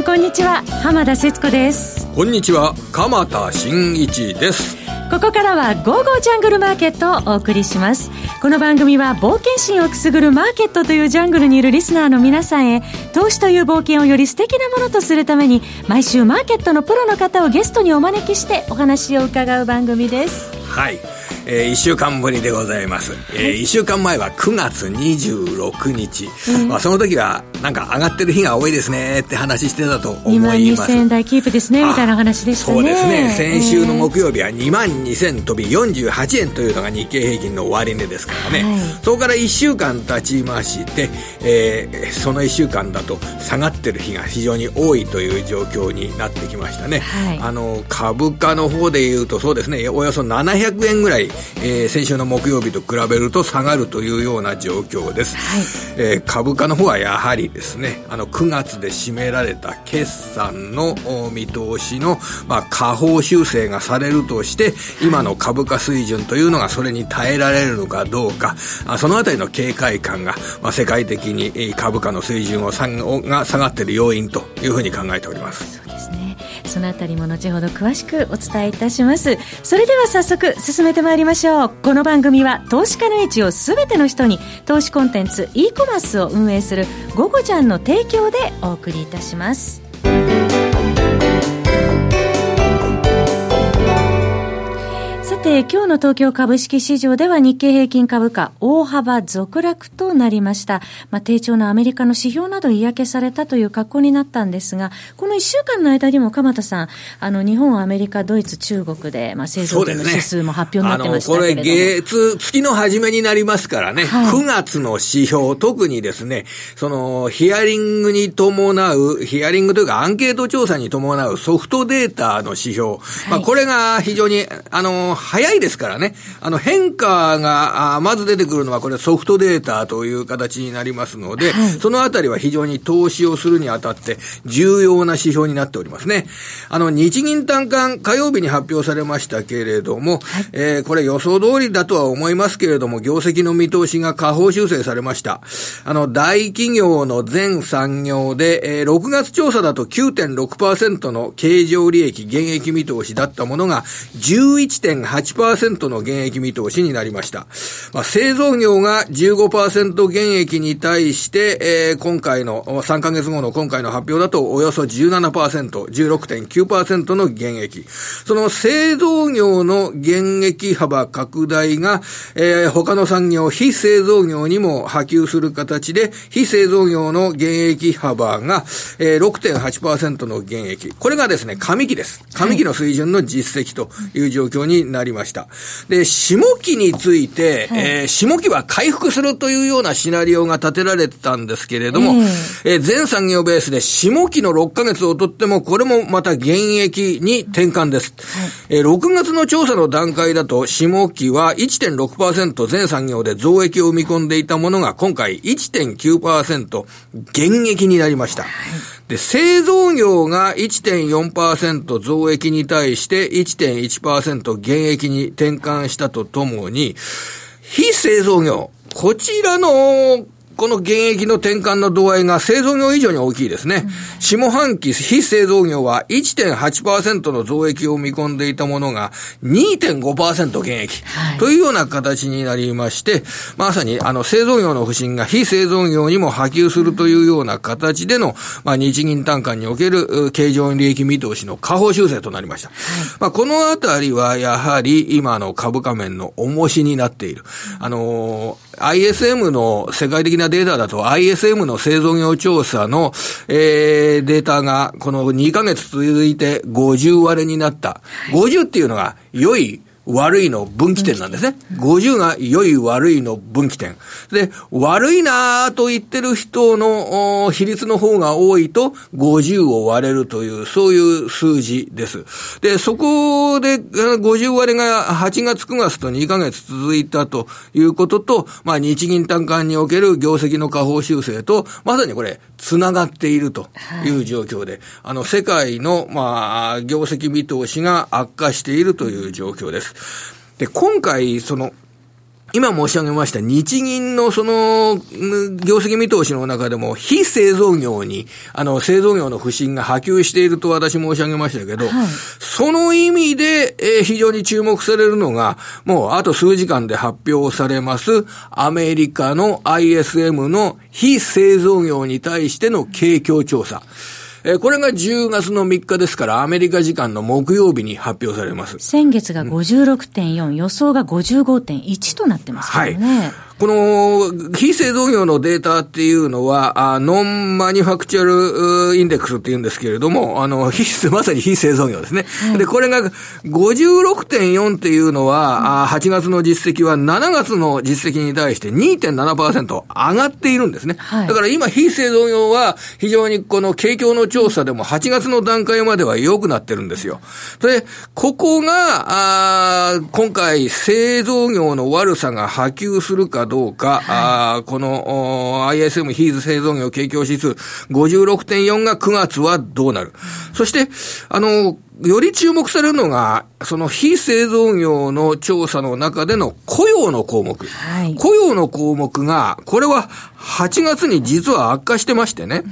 んこんにちは。浜田節子です。こんにちは。鎌田新一です。ここからは「ゴーゴージャングルマーケット」をお送りします。この番組は冒険心をくすぐるマーケットというジャングルにいるリスナーの皆さんへ投資という冒険をより素敵なものとするために毎週マーケットのプロの方をゲストにお招きしてお話を伺う番組です。はいえー、1週間ぶりでございます、えー、1週間前は9月26日、うん、まあ、その時はなんか上がってる日が多いですねって話してたと思います。2万2000円台キープですねみたいな話でしたね。そうですね。先週の木曜日は2万2000飛び48円というのが日経平均の終値ですからね、はい、そこから1週間経ちまして、えー、その1週間だと下がってる日が非常に多いという状況になってきましたね、はい、あの株価の方でいうとそうですね。およそ700円ぐらいえー、先週の木曜日と比べると下がるというような状況です、はい、えー、株価の方はやはりですねあの9月で占められた決算の見通しの、まあ、下方修正がされるとして今の株価水準というのがそれに耐えられるのかどうかあそのあたりの警戒感が、まあ、世界的に株価の水準をが下がっている要因というふうに考えております。そうですねそのあたりも後ほど詳しくお伝えいたします。それでは早速進めてまいりましょう。この番組は投資家の位置を全ての人に投資コンテンツ e コマースを運営する「ゴゴちゃん」の提供でお送りいたします。て、今日の東京株式市場では日経平均株価大幅続落となりました。まあ、低調なアメリカの指標など嫌気されたという格好になったんですが、この1週間の間にも鎌田さん、あの、日本、アメリカ、ドイツ、中国で、まあ、製造業の指数も発表になってましたけれども、ね、これ、月、月の初めになりますからね、はい、9月の指標、特にですね、その、ヒアリングに伴う、ヒアリングというかアンケート調査に伴うソフトデータの指標、はい、まあ、これが非常に、あの、早いですからね。あの、変化が、あまず出てくるのはこれソフトデータという形になりますので、はい、そのあたりは非常に投資をするにあたって重要な指標になっておりますね。あの、日銀短観火曜日に発表されましたけれども、はい、えー、これ予想通りだとは思いますけれども、業績の見通しが下方修正されました。あの、大企業の全産業で、えー、6月調査だと9.6%の経常利益減益見通しだったものが11.8% 1%の減益見通しになりました。まあ、製造業が15%減益に対して、えー、今回の、3ヶ月後の今回の発表だとおよそ17%、16.9%の減益。その製造業の減益幅拡大が、えー、他の産業、非製造業にも波及する形で、非製造業の減益幅が、えー、6.8%の減益。これがですね、上期です。上期の水準の実績という状況になりました。で、下期について、はい、えー、下期は回復するというようなシナリオが立てられてたんですけれども、えー、えー、全産業ベースで下期の6ヶ月をとっても、これもまた減益に転換です。はい、えー、6月の調査の段階だと、下期は1.6%全産業で増益を見込んでいたものが、今回1.9%減益になりました。はいで、製造業が1.4%増益に対して1.1%減益に転換したとともに、非製造業、こちらのこの現役の転換の度合いが製造業以上に大きいですね。下半期非製造業は1.8%の増益を見込んでいたものが2.5%減益、はい、というような形になりまして、まさにあの製造業の不振が非製造業にも波及するというような形での、まあ、日銀単価における経常利益見通しの下方修正となりました。はい、まあ、このあたりはやはり今の株価面の重しになっている。あのー ISM の世界的なデータだと ISM の製造業調査の、えー、データがこの2ヶ月続いて50割れになった。50っていうのが良い悪いの分岐点なんですね。50が良い悪いの分岐点。で、悪いなぁと言ってる人の比率の方が多いと50を割れるという、そういう数字です。で、そこで50割れが8月9月と2ヶ月続いたということと、まあ日銀単価における業績の下方修正と、まさにこれ、つながっているという状況で、はい、あの、世界の、まあ、業績見通しが悪化しているという状況です。で、今回、その、今申し上げました日銀のその、業績見通しの中でも、非製造業に、あの、製造業の不振が波及していると私申し上げましたけど、はい、その意味で、えー、非常に注目されるのが、もうあと数時間で発表されます、アメリカの ISM の非製造業に対しての景況調査。えー、これが10月の3日ですから、アメリカ時間の木曜日に発表されます。先月が56.4、うん、予想が55.1となってますからね。はいこの、非製造業のデータっていうのは、あノンマニファクチャルインデックスって言うんですけれども、あの、非、まさに非製造業ですね。はい、で、これが56.4っていうのは、うん、8月の実績は7月の実績に対して2.7%上がっているんですね。はい、だから今、非製造業は非常にこの景況の調査でも8月の段階までは良くなってるんですよ。で、ここが、あ今回製造業の悪さが波及するかどうか、はい、あこの ISM ヒーズ製造業景況指数56.4が9月はどうなる。そして、あの、より注目されるのが、その非製造業の調査の中での雇用の項目。はい、雇用の項目が、これは8月に実は悪化してましてね。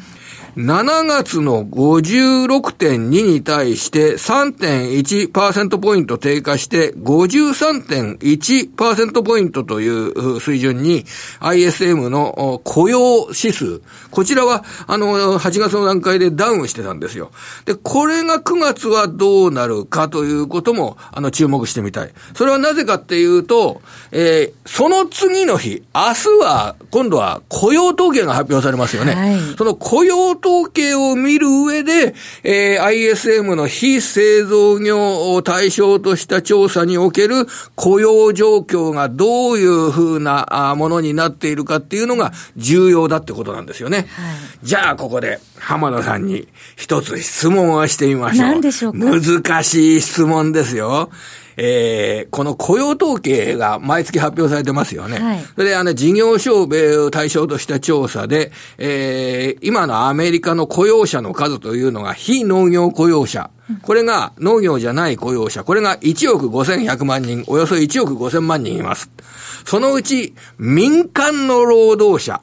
7月の56.2に対して3.1%ポイント低下して53.1%ポイントという水準に ISM の雇用指数、こちらはあの8月の段階でダウンしてたんですよ。で、これが9月はどうなるかということもあの注目してみたい。それはなぜかっていうと、えー、その次の日、明日は今度は雇用統計が発表されますよね。はい、その雇用統統計を見る上で、えー、ISM の非製造業を対象とした調査における雇用状況がどういうふうなものになっているかっていうのが重要だってことなんですよね。はい、じゃあ、ここで浜田さんに一つ質問をしてみましょう。何でしょうか？難しい質問ですよ。えー、この雇用統計が毎月発表されてますよね。はい、それで、あの、事業所米を対象とした調査で、えー、今のアメリカの雇用者の数というのが非農業雇用者。これが農業じゃない雇用者。これが1億5100万人、およそ1億5000万人います。そのうち民間の労働者。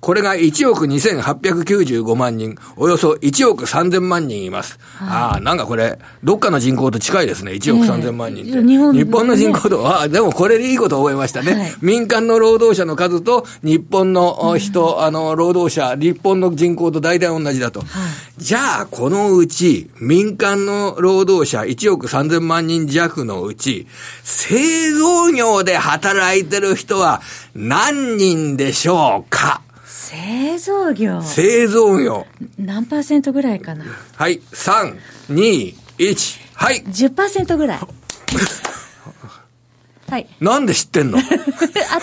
これが1億2895万人、およそ1億3000万人います。はい、ああ、なんかこれ、どっかの人口と近いですね、1億3000万人って。えー、日本日本の人口と、ああ、でもこれでいいこと覚えましたね。はい、民間の労働者の数と日本の人、うん、あの、労働者、日本の人口と大体同じだと。はい、じゃあ、このうち、民間の労働者1億3000万人弱のうち、製造業で働いてる人は何人でしょうか？製造業。製造業。何パーセントぐらいかなはい、3、2、1、はい。10%ぐらい。はい。なんで知ってんの？当た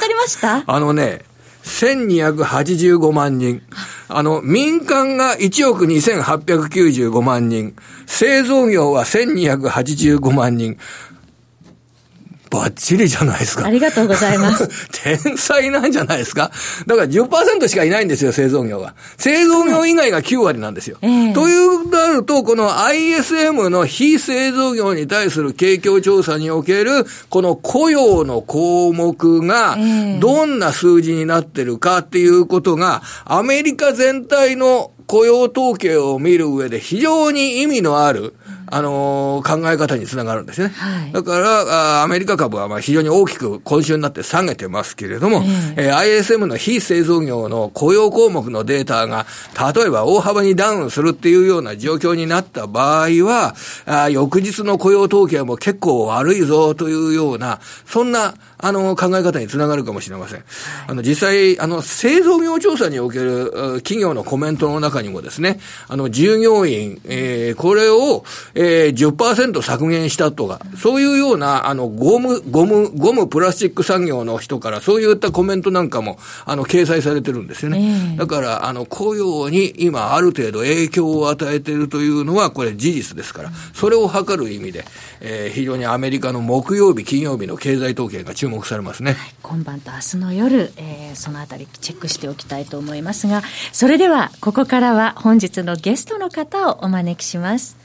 りました？あのね、1285万人。あの、民間が1億2895万人。製造業は1285万人。バッチリじゃないですか。ありがとうございます。天才なんじゃないですか。だから10%しかいないんですよ、製造業は。製造業以外が9割なんですよ。はい、というなると、この ISM の非製造業に対する景況調査における、この雇用の項目が、どんな数字になってるかっていうことが、アメリカ全体の雇用統計を見る上で非常に意味のある、あのー、考え方につながるんですね。はい、だからアメリカ株はまあ非常に大きく今週になって下げてますけれども、えー、えー、ISM の非製造業の雇用項目のデータが、例えば大幅にダウンするっていうような状況になった場合は、あ翌日の雇用統計も結構悪いぞというような、そんなあの、考え方につながるかもしれません。あの、実際、あの、製造業調査における企業のコメントの中にもですね、あの、従業員、えー、これを、えー、10%削減したとか、そういうような、あの、ゴム、ゴム、ゴムプラスチック産業の人から、そういったコメントなんかも、あの、掲載されてるんですよね。えー、だから、あの、雇用に今、ある程度影響を与えているというのは、これ事実ですから、それを図る意味で、えー、非常にアメリカの木曜日、金曜日の経済統計が注目されますね、はい、今晩と明日の夜、えー、そのあたりチェックしておきたいと思いますがそれではここからは本日のゲストの方をお招きします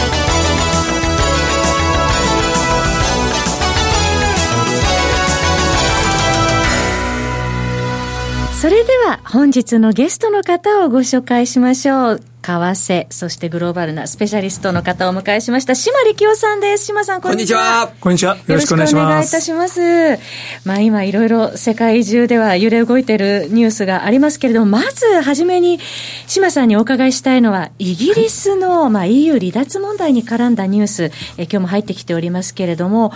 それでは本日のゲストの方をご紹介しましょう。為替、そしてグローバルなスペシャリストの方をお迎えしました。島力夫さんです。島さん、こんにちは。こんにちは。よろしくお願いします。お願いいたします。まあ今、いろいろ世界中では揺れ動いているニュースがありますけれども、まずはじめに、島さんにお伺いしたいのは、イギリスの、まあ EU 離脱問題に絡んだニュース、え今日も入ってきておりますけれども、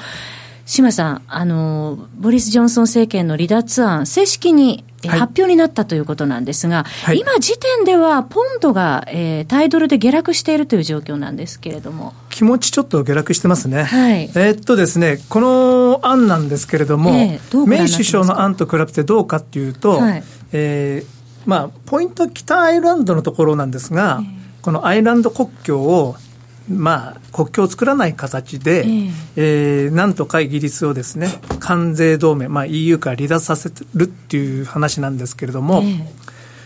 島さん、あの、ボリス・ジョンソン政権の離脱案、正式に発表になったということなんですが、はい、今時点ではポンドが、えー、タイドルで下落しているという状況なんですけれども。気持ちちょっと下落してますね。はい、えー、っとですね、この案なんですけれども、えー、メイ首相の案と比べてどうかっていうと、はい、えー、まあ、ポイント北アイルランドのところなんですが、えー、このアイルランド国境をまあ、国境を作らない形で、えー、えー、なんとかイギリスをですね、関税同盟、まあ、EU から離脱させるっていう話なんですけれども、えー、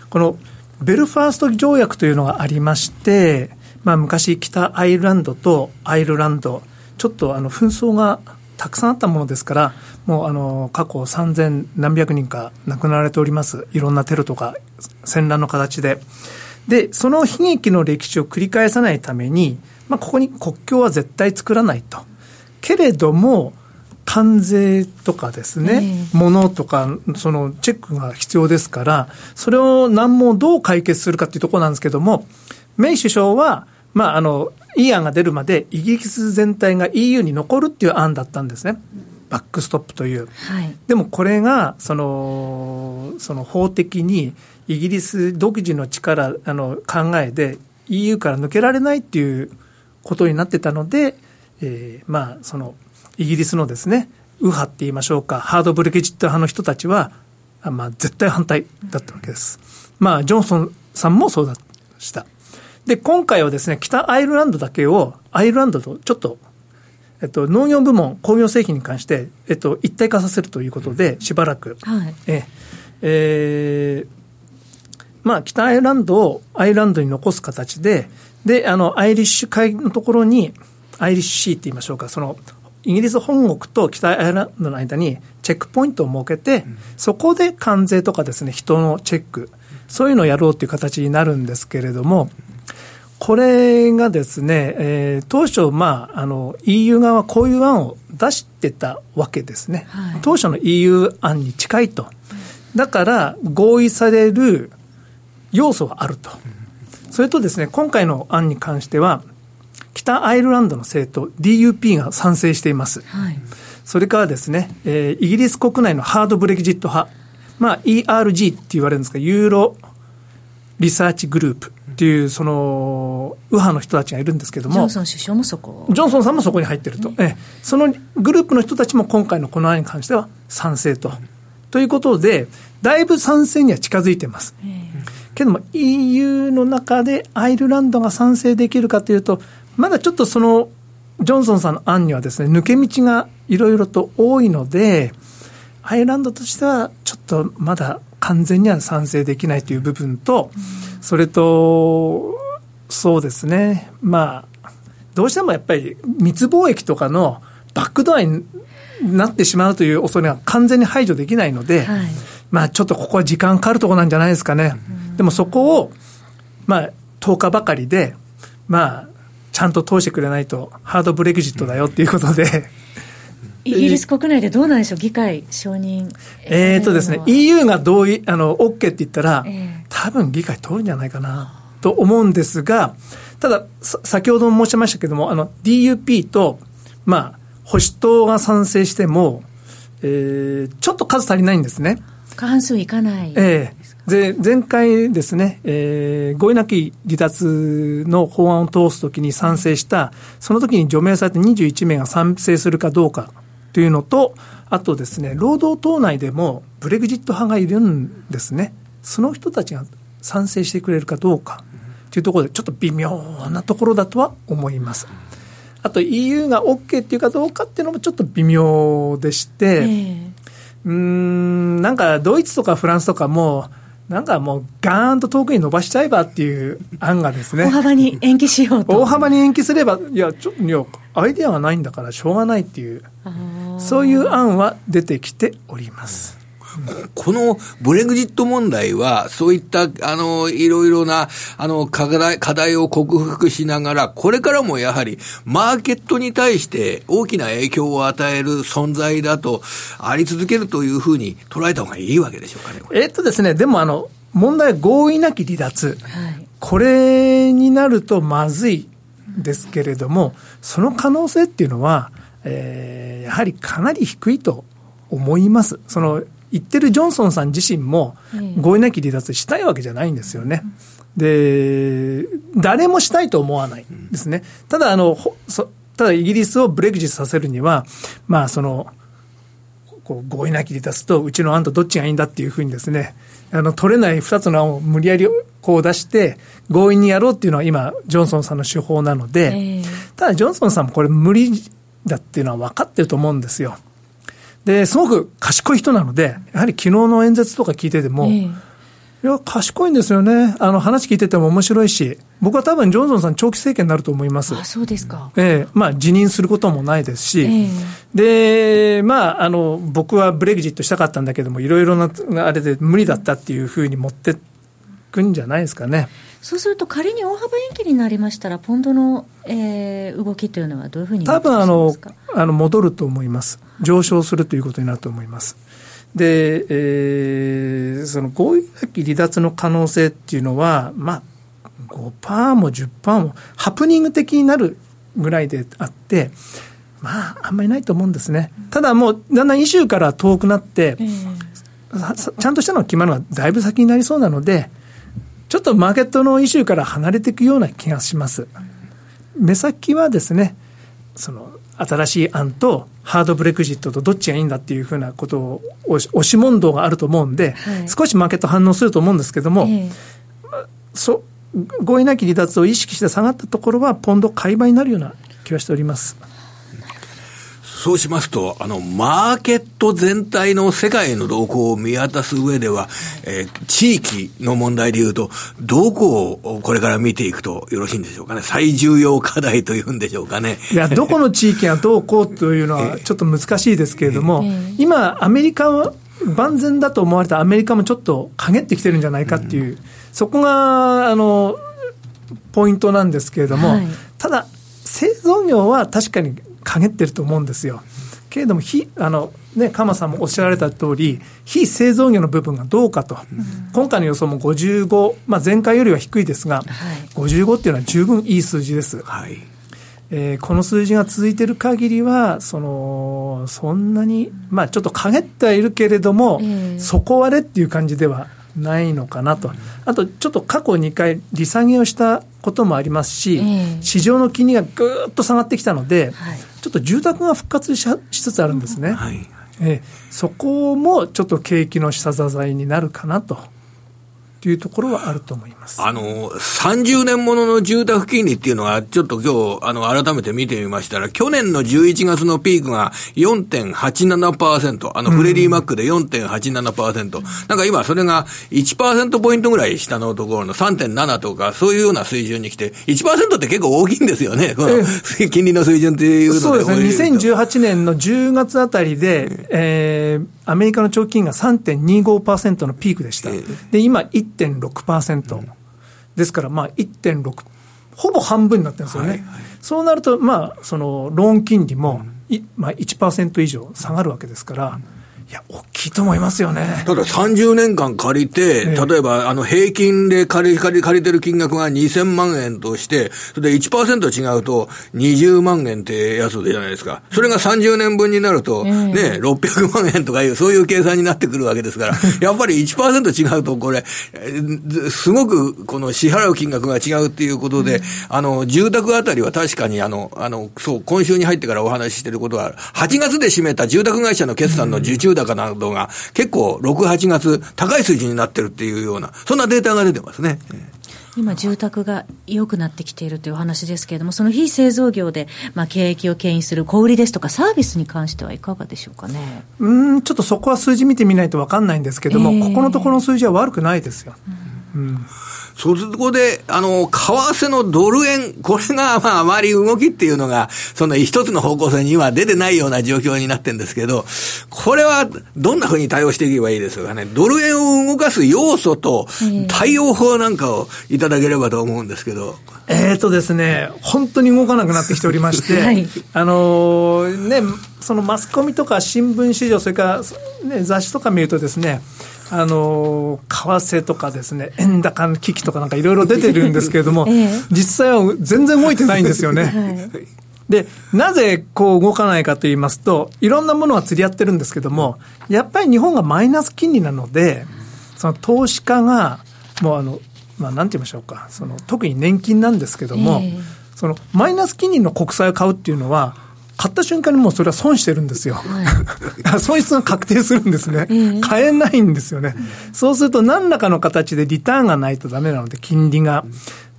このベルファースト条約というのがありまして、まあ、昔、北アイルランドとアイルランド、ちょっとあの紛争がたくさんあったものですから、もうあの過去3000何百人か亡くなられております、いろんなテロとか戦乱の形で。で、その悲劇の歴史を繰り返さないために、まあ、ここに国境は絶対作らないと。けれども、関税とかですね、えー、物とか、そのチェックが必要ですから、それを難問をどう解決するかっていうところなんですけども、メイ首相は、まあ、あの、いい案が出るまで、イギリス全体が EU に残るっていう案だったんですね。バックストップという。はい、でもこれが、その、その法的に、イギリス独自の力、あの、考えで EU から抜けられないっていうことになってたので、えー、まあ、その、イギリスのですね、右派って言いましょうか、ハードブレケジット派の人たちは、まあ、絶対反対だったわけです。まあ、ジョンソンさんもそうだした。で、今回はですね、北アイルランドだけを、アイルランドとちょっと、えっと、農業部門、工業製品に関して、えっと、一体化させるということで、しばらく、はい、ええー、まあ、北アイルランドをアイルランドに残す形で、で、あの、アイリッシュ海のところに、アイリッシュシーって言いましょうか、その、イギリス本国と北アイルランドの間にチェックポイントを設けて、そこで関税とかですね、人のチェック、そういうのをやろうという形になるんですけれども、これがですね、えー、当初、まあ、あの、EU 側はこういう案を出してたわけですね。はい、当初の EU 案に近いと。だから、合意される要素はあると。それとですね、今回の案に関しては、北アイルランドの政党 DUP が賛成しています。はい、それからですね、えー、イギリス国内のハードブレグジット派、まあ ERG って言われるんですが、ユーロリサーチグループっていう、その、右派の人たちがいるんですけども。ジョンソン首相もそこ。ジョンソンさんもそこに入ってると。ええ、そのグループの人たちも今回のこの案に関しては賛成と。ということで、だいぶ賛成には近づいてます。けども EU の中でアイルランドが賛成できるかというと、まだちょっとそのジョンソンさんの案にはですね、抜け道がいろいろと多いので、アイルランドとしてはちょっとまだ完全には賛成できないという部分と、それと、そうですね、まあ、どうしてもやっぱり密貿易とかのバックドアになってしまうという恐れが完全に排除できないので、はい、まあちょっとここは時間かかるところなんじゃないですかね。でもそこを、まあ10日ばかりで、まあちゃんと通してくれないとハードブレグジットだよっていうことで、イギリス国内でどうなんでしょう、議会承認。えっとですね、EU が同意、あの、OK って言ったら、えー、多分議会通るんじゃないかなと思うんですが、ただ、先ほども申しましたけども、あの、DUP と、まあ、保守党が賛成しても、えー、ちょっと数足りないんですね。過半数いかない。ええで、前回ですね、えー、合意なき離脱の法案を通すときに賛成した、その時に除名されて21名が賛成するかどうかというのと、あとですね、労働党内でもブレグジット派がいるんですね。その人たちが賛成してくれるかどうかというところで、ちょっと微妙なところだとは思います。あと EU が OK っていうかどうかっていうのもちょっと微妙でして、えー、うん、なんかドイツとかフランスとかも、なんかもうガーンと遠くに伸ばしちゃえばっていう案がですね。大幅に延期しようと。大幅に延期すれば、いや、ちょいや、アイデアがないんだからしょうがないっていう、そういう案は出てきております。このブレグジット問題は、そういった、あの、いろいろな、あの、課題、課題を克服しながら、これからもやはり、マーケットに対して大きな影響を与える存在だと、あり続けるというふうに捉えた方がいいわけでしょうかね。えっとですね、でもあの、問題は合意なき離脱。はい、これになるとまずいですけれども、その可能性っていうのは、えー、やはりかなり低いと思います。その言ってるジョンソンさん自身も合意なき離脱したいわけじゃないんですよね。で、誰もしたいと思わないですね。ただ、あの、ただイギリスをブレグジットさせるには、まあ、その、こう合意なき離脱とうちの案とどっちがいいんだっていうふうにですね、あの、取れない二つの案を無理やりこう出して、強引にやろうっていうのは今、ジョンソンさんの手法なので、えー、ただジョンソンさんもこれ無理だっていうのは分かってると思うんですよ。で、すごく賢い人なので、やはり昨日の演説とか聞いてても、えーいや、賢いんですよね。あの、話聞いてても面白いし、僕は多分ジョンソンさん長期政権になると思います。あ、そうですか。ええまあ、辞任することもないですし、えで、まあ、あの、僕はブレグジットしたかったんだけども、いろいろな、あれで無理だったっていうふうに持ってくんじゃないですかね。そうすると、仮に大幅延期になりましたら、ポンドの、えー、動きというのはどういうふうに多分あのあの戻ると思います。上昇するということになると思います。で、えー、その合意なき離脱の可能性っていうのは、まあ、5%も10%もハプニング的になるぐらいであって、まあ、あんまりないと思うんですね。ただもう、だんだんイシューから遠くなって、ちゃんとしたのが決まるのはだいぶ先になりそうなので、ちょっとマーケットのイシューから離れていくような気がします。目先はですね、その新しい案とハードブレクジットとどっちがいいんだっていうふうなことを押し問答があると思うんで、はい、少しマーケット反応すると思うんですけども、えー、そ合意なき離脱を意識して下がったところはポンド買い場になるような気はしております。そうしますと、あの、マーケット全体の世界の動向を見渡す上では、えー、地域の問題でいうと、どこをこれから見ていくとよろしいんでしょうかね？最重要課題というんでしょうかね？いや、どこの地域がどうこうというのはちょっと難しいですけれども、今、アメリカは、万全だと思われたアメリカもちょっと陰ってきてるんじゃないかっていう、うん、そこが、あの、ポイントなんですけれども、はい、ただ、製造業は確かに陰ってると思うんですよ。けれども、非、あの、ね、鎌さんもおっしゃられた通り、非製造業の部分がどうかと。うん、今回の予想も55、まあ前回よりは低いですが、はい、55っていうのは十分いい数字です。はい。えー、この数字が続いている限りは、その、そんなに、まあちょっと陰ってはいるけれども、えー、底割れっていう感じではないのかなと。あと、ちょっと過去2回利下げをしたこともありますし、えー、市場の金利がぐーっと下がってきたので、はいちょっと住宅が復活しつつあるんですね。はい、えそこもちょっと景気の下支えになるかなと。というところはあると思います。あの、30年ものの住宅金利っていうのは、ちょっと今日、あの、改めて見てみましたら、去年の11月のピークが4.87%、あの、フレディマックで4.87%、うん、なんか今それが1%ポイントぐらい下のところの3.7とか、そういうような水準に来て、1%って結構大きいんですよね、この、金利の水準っていうので。そうですね、2018年の10月あたりで、えーアメリカの長期金が3.25%のピークでした。で、今1.6%。ですから、まあ1.6、ほぼ半分になってるんですよね。はいはい、そうなると、まあ、その、ローン金利も、まあ1%以上下がるわけですから、いや、大きいと思いますよね。ただ30年間借りて、例えば、あの、平均で借り、借り、借りてる金額が2000万円として、それで1%違うと20万円ってやつじゃないですか。それが30年分になると、ね、600万円とかいう、そういう計算になってくるわけですから、やっぱり1%違うと、これ、すごく、この支払う金額が違うっていうことで、あの、住宅あたりは確かに、あの、あの、そう、今週に入ってからお話ししてることは、8月で締めた住宅会社の決算の受注高などが結構6、8月高い水準になってるっていうような、そんなデータが出てますね。今、住宅が良くなってきているというお話ですけれども、その非製造業で、まあ、景気を牽引する小売りですとか、サービスに関してはいかがでしょうかね？うんちょっとそこは数字見てみないと分かんないんですけれども、えー、ここのところの数字は悪くないですよ。うんうんそこで、あの、為替のドル円、これが、まあ、あまり動きっていうのが、その一つの方向性には出てないような状況になってるんですけど、これは、どんなふうに対応していけばいいですかね？ドル円を動かす要素と、対応法なんかをいただければと思うんですけど。えっ、とですね、本当に動かなくなってきておりまして、はい、あのー、ね、そのマスコミとか新聞市場、それから、ね、雑誌とか見るとですね、あの為替とかですね、円高の危機とかなんかいろいろ出てるんですけれども、ええ、実際は全然動いてないんですよね。はい。で、なぜこう動かないかと言いますと、いろんなものが釣り合ってるんですけども、やっぱり日本がマイナス金利なので、その投資家が、もうあの、まあ、なんて言いましょうか、その特に年金なんですけども、えー、そのマイナス金利の国債を買うっていうのは、買った瞬間にもうそれは損してるんですよ。はい、損失が確定するんですね。えー、買えないんですよね。そうすると何らかの形でリターンがないとダメなので、金利が。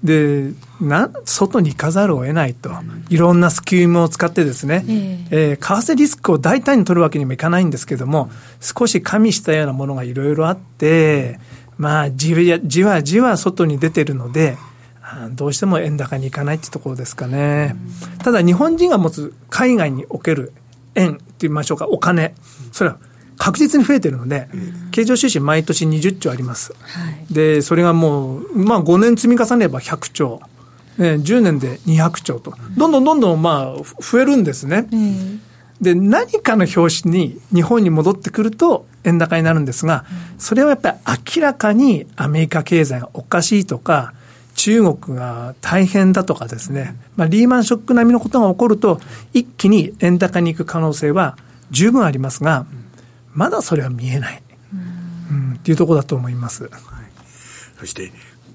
で、な、外に行かざるを得ないと。いろんなスキュームを使ってですね、えー、えー、為替リスクを大胆に取るわけにもいかないんですけども、少し加味したようなものがいろいろあって、まあ、じわじわ外に出てるので、どうしても円高にいかないってところですかね。ただ日本人が持つ海外における円って言いましょうか、お金、それは確実に増えてるので、経常収支毎年20兆あります。はい、で、それがもう、まあ5年積み重ねれば100兆。10年で200兆と、どんどんどんどんまあ増えるんですね。で、何かの表紙に日本に戻ってくると円高になるんですが、それはやっぱり明らかにアメリカ経済がおかしいとか、中国が大変だとかですね、まあ、リーマンショック並みのことが起こると、一気に円高に行く可能性は十分ありますが、まだそれは見えない、うん、っていうところだと思います。はい、そして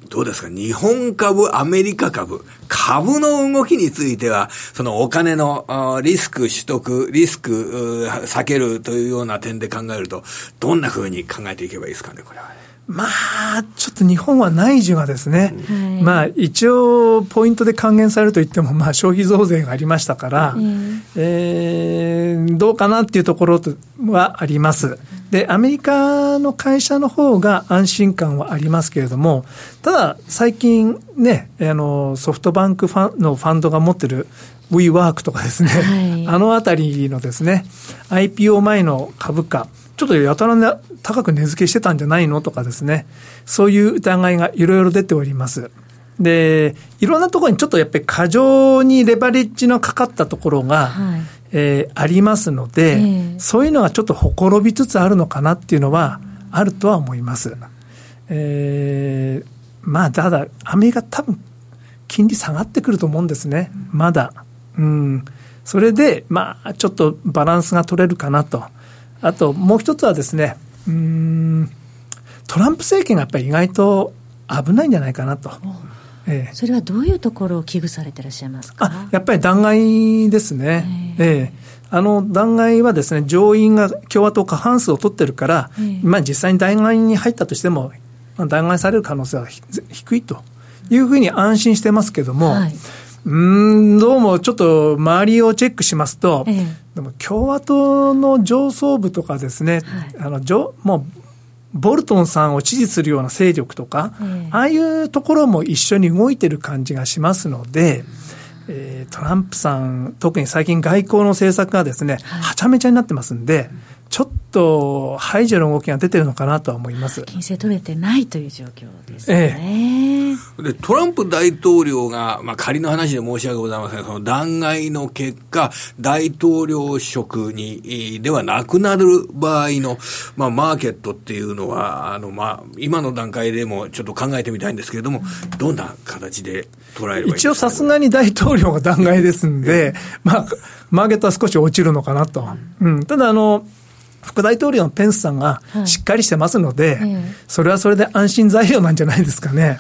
どうですか？日本株、アメリカ株、株の動きについては、そのお金のリスク取得、リスク避けるというような点で考えると、どんなふうに考えていけばいいですかね、これは。まあ、ちょっと日本は内需がですね、はい、まあ一応ポイントで還元されると言っても、まあ消費増税がありましたから、うん、えー、どうかなっていうところはあります。で、アメリカの会社の方が安心感はありますけれども、ただ最近ね、あの、ソフトバンクファンのファンドが持ってる WeWork とかですね、はい、あのあたりのですね、IPO 前の株価、ちょっとやたら高く値付けしてたんじゃないのとかですね、そういう疑いがいろいろ出ております。で、いろんなところにちょっとやっぱり過剰にレバレッジのかかったところが、はい、えー、ありますので、えー、そういうのがちょっとほころびつつあるのかなっていうのはあるとは思います。えー、まあ、ただ、アメリカ多分、金利下がってくると思うんですね。まだ。うん。それで、まあ、ちょっとバランスが取れるかなと。あともう一つはですね、うん、トランプ政権がやっぱり意外と危ないんじゃないかなと。ええ、それはどういうところを危惧されていらっしゃいますか？あやっぱり弾劾ですね。ええ。あの弾劾はですね、上院が共和党過半数を取ってるから、まあ実際に弾劾に入ったとしても、まあ、弾劾される可能性は低いというふうに安心してますけども、はい、うんどうもちょっと周りをチェックしますと、ええ、でも共和党の上層部とかですね、はい、あのもうボルトンさんを支持するような勢力とか、え、ああいうところも一緒に動いてる感じがしますので、えー、トランプさん、特に最近外交の政策がですね、はい、はちゃめちゃになってますんで、ちょっと排除の動きが出てるのかなとは思います。金制取れてないという状況ですね。ええ、でトランプ大統領が、まあ、仮の話で申し訳ございませんその弾劾の結果、大統領職にではなくなる場合の、まあ、マーケットっていうのは、あの、まあ、今の段階でもちょっと考えてみたいんですけれども、どんな形で捉えればいい一応さすがに大統領が弾劾ですんで、まあ、マーケットは少し落ちるのかなと。うん、ただ、あの、副大統領のペンスさんがしっかりしてますので、はい、それはそれで安心材料なんじゃないですかね。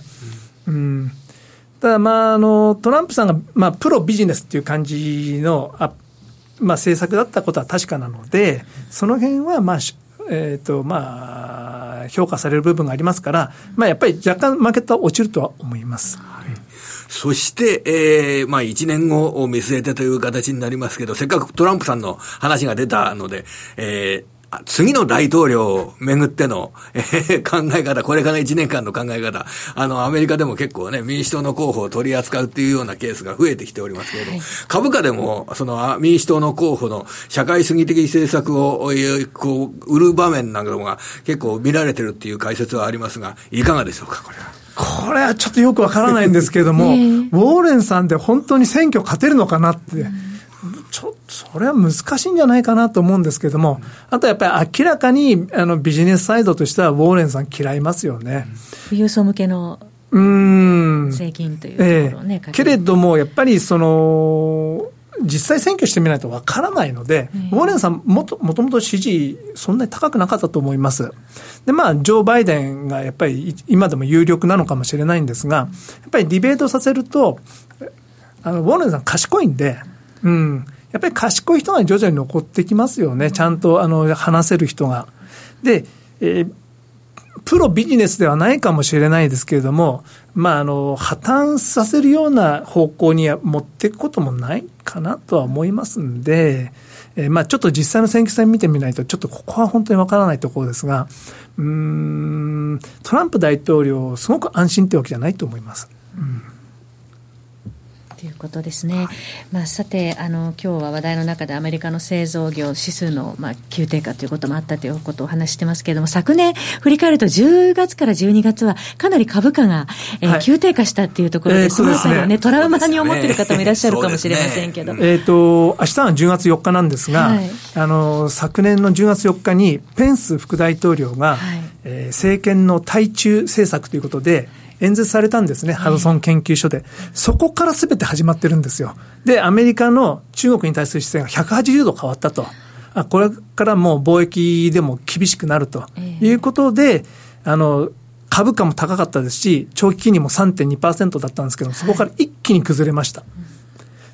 うん、ただ、まあ、あの、トランプさんが、まあ、プロビジネスっていう感じの、あまあ、政策だったことは確かなので、その辺は、まあ、えっ、ー、と、まあ、評価される部分がありますから、まあ、やっぱり若干マーケットは落ちるとは思います。はいそして、えー、まあ1年後を見据えてという形になりますけど、せっかくトランプさんの話が出たので、えー、次の大統領をめぐっての、えー、考え方、これから1年間の考え方、あの、アメリカでも結構ね、民主党の候補を取り扱うっていうようなケースが増えてきておりますけれど、はい、株価でも、その、民主党の候補の社会主義的政策を、こう、売る場面なんかが結構見られてるっていう解説はありますが、いかがでしょうか、これは。これはちょっとよくわからないんですけれども、ウォーレンさんで本当に選挙勝てるのかなって。ちょっと、それは難しいんじゃないかなと思うんですけれども、あとやっぱり明らかにあのビジネスサイドとしては、ウォーレンさん嫌いますよね。富裕層向けの税金というところね、ええ、けれども、やっぱりその、実際選挙してみないとわからないので、ウォーレンさんもと、もともと支持、そんなに高くなかったと思います。で、まあ、ジョー・バイデンがやっぱり今でも有力なのかもしれないんですが、やっぱりディベートさせると、あの、ウォーレンさん賢いんで、うん。やっぱり賢い人が徐々に残ってきますよね。ちゃんと、あの、話せる人が。で、えープロビジネスではないかもしれないですけれども、まあ、あの、破綻させるような方向には持っていくこともないかなとは思いますんで、えー、まあ、ちょっと実際の選挙戦見てみないと、ちょっとここは本当にわからないところですが、うん、トランプ大統領、すごく安心ってわけじゃないと思います。うんということですね、はい、まあ、さてあの、今日は話題の中でアメリカの製造業指数の、まあ、急低下ということもあったということをお話してますけれども、昨年、振り返ると10月から12月は、かなり株価が、えー、はい、急低下したっていうところで、えー、そのあたりはね、トラウマに思っている方もいらっしゃるかもしれませんけど。ね、えっ、ー、と、明日は10月4日なんですが、はい、あの、昨年の10月4日に、ペンス副大統領が、はい、えー、政権の対中政策ということで、演説されたんですね、ハドソン研究所で。そこからすべて始まってるんですよ。で、アメリカの中国に対する姿勢が180度変わったと。あこれからもう貿易でも厳しくなるということで、あの、株価も高かったですし、長期金利も3.2%だったんですけど、そこから一気に崩れました。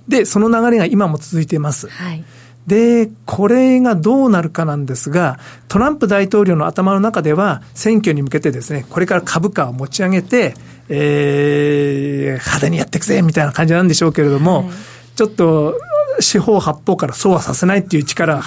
で、その流れが今も続いています。はいで、これがどうなるかなんですが、トランプ大統領の頭の中では、選挙に向けてですね、これから株価を持ち上げて、えー、派手にやっていくぜみたいな感じなんでしょうけれども、はい、ちょっと、四方八方からそうはさせないっていう力が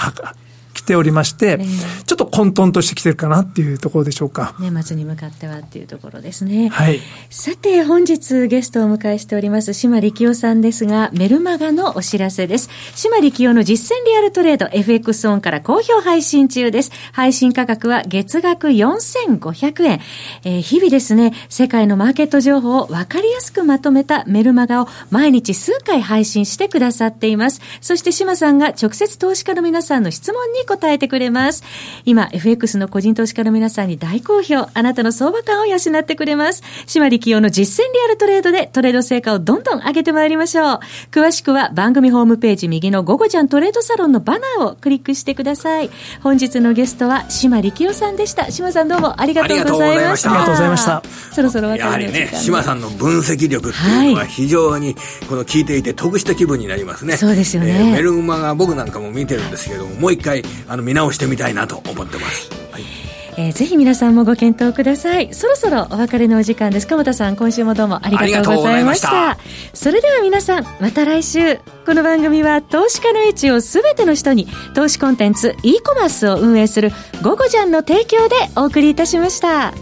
来ておりまして、えー、ちょっと混沌としてきてるかなっていうところでしょうか。年末に向かってはっていうところですね。はい。さて、本日ゲストをお迎えしております、島力夫さんですが、メルマガのお知らせです。島力夫の実践リアルトレード FX オンから好評配信中です。配信価格は月額4500円。えー、日々ですね、世界のマーケット情報をわかりやすくまとめたメルマガを毎日数回配信してくださっています。そして島さんが直接投資家の皆さんの質問に答えてくれます。今、FX の個人投資家の皆さんに大好評、あなたの相場感を養ってくれます。島力用の実践リアルトレードでトレード成果をどんどん上げてまいりましょう。詳しくは番組ホームページ右の午後ちゃんトレードサロンのバナーをクリックしてください。本日のゲストは島力夫さんでした。島さんどうもありがとうございました。ありがとうございました。そろそろやはりね、島さんの分析力っていうのは非常に、この聞いていて得した気分になりますね。そうですよね。えー、メルマが僕なんかも見てるんですけども、もう一回、あの、見直してみたいなと思ってます。はいえー、ぜひ皆さんもご検討ください。そろそろお別れのお時間です。鎌田さん、今週もどうもありがとうございました。したそれでは皆さん、また来週。この番組は投資家の位置をすべての人に投資コンテンツ e コマースを運営するゴゴジャンの提供でお送りいたしました。